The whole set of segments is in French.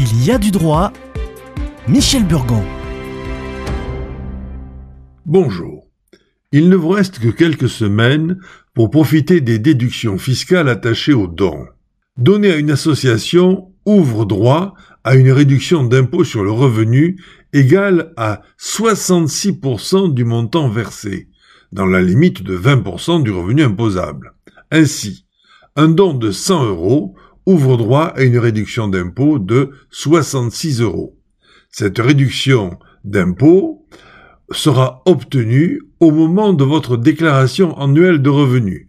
Il y a du droit. Michel Burgon. Bonjour. Il ne vous reste que quelques semaines pour profiter des déductions fiscales attachées aux dons. Donner à une association ouvre droit à une réduction d'impôt sur le revenu égale à 66% du montant versé, dans la limite de 20% du revenu imposable. Ainsi, un don de 100 euros ouvre droit à une réduction d'impôt de 66 euros. Cette réduction d'impôt sera obtenue au moment de votre déclaration annuelle de revenus.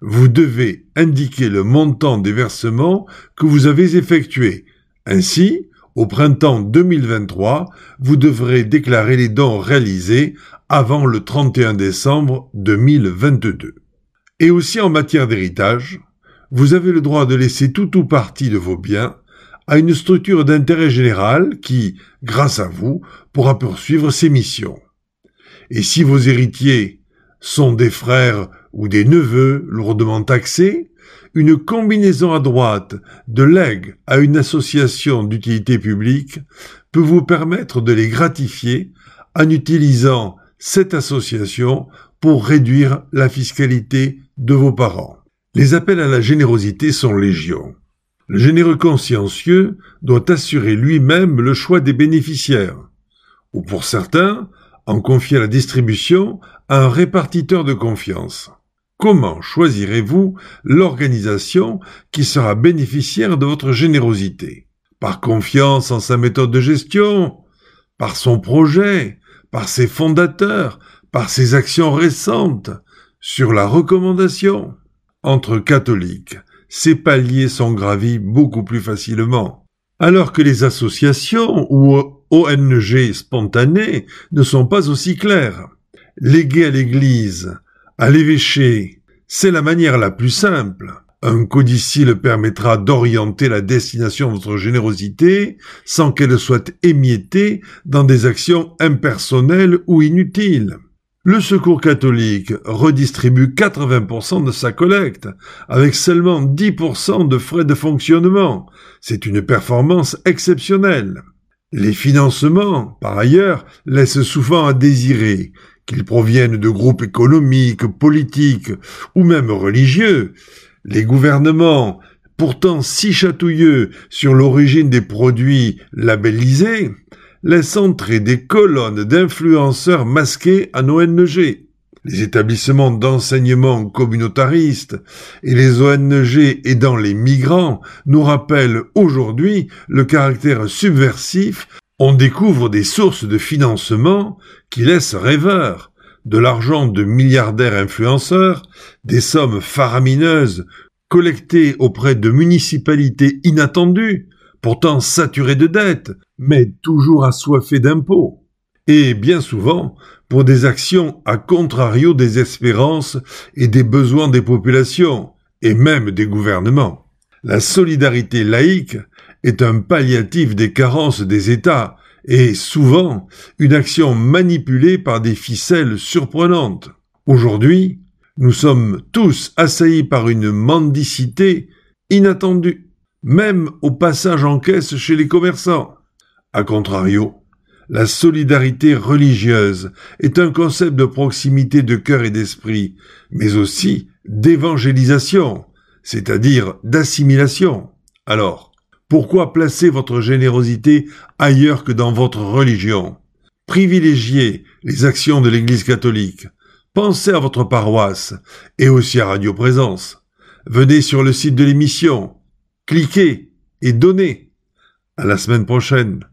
Vous devez indiquer le montant des versements que vous avez effectués. Ainsi, au printemps 2023, vous devrez déclarer les dons réalisés avant le 31 décembre 2022. Et aussi en matière d'héritage, vous avez le droit de laisser tout ou partie de vos biens à une structure d'intérêt général qui, grâce à vous, pourra poursuivre ses missions. Et si vos héritiers sont des frères ou des neveux lourdement taxés, une combinaison à droite de legs à une association d'utilité publique peut vous permettre de les gratifier en utilisant cette association pour réduire la fiscalité de vos parents. Les appels à la générosité sont légion. Le généreux consciencieux doit assurer lui-même le choix des bénéficiaires, ou pour certains, en confier la distribution à un répartiteur de confiance. Comment choisirez-vous l'organisation qui sera bénéficiaire de votre générosité? Par confiance en sa méthode de gestion Par son projet Par ses fondateurs Par ses actions récentes Sur la recommandation? Entre catholiques, ces paliers sont gravis beaucoup plus facilement. Alors que les associations ou ONG spontanées ne sont pas aussi claires. Léguer à l'Église, à l'évêché, c'est la manière la plus simple. Un codicile permettra d'orienter la destination de votre générosité sans qu'elle soit émiettée dans des actions impersonnelles ou inutiles. Le Secours catholique redistribue 80% de sa collecte, avec seulement 10% de frais de fonctionnement. C'est une performance exceptionnelle. Les financements, par ailleurs, laissent souvent à désirer, qu'ils proviennent de groupes économiques, politiques ou même religieux. Les gouvernements, pourtant si chatouilleux sur l'origine des produits labellisés, laissent entrer des colonnes d'influenceurs masqués en ONG. Les établissements d'enseignement communautaristes et les ONG aidant les migrants nous rappellent aujourd'hui le caractère subversif. On découvre des sources de financement qui laissent rêveurs, de l'argent de milliardaires influenceurs, des sommes faramineuses collectées auprès de municipalités inattendues, pourtant saturées de dettes, mais toujours assoiffées d'impôts. Et bien souvent, pour des actions à contrario des espérances et des besoins des populations, et même des gouvernements. La solidarité laïque est un palliatif des carences des États, et souvent une action manipulée par des ficelles surprenantes. Aujourd'hui, nous sommes tous assaillis par une mendicité inattendue, même au passage en caisse chez les commerçants. A contrario, la solidarité religieuse est un concept de proximité de cœur et d'esprit, mais aussi d'évangélisation, c'est-à-dire d'assimilation. Alors, pourquoi placer votre générosité ailleurs que dans votre religion? Privilégiez les actions de l'Église catholique. Pensez à votre paroisse et aussi à Radio Présence. Venez sur le site de l'émission, cliquez et donnez. À la semaine prochaine.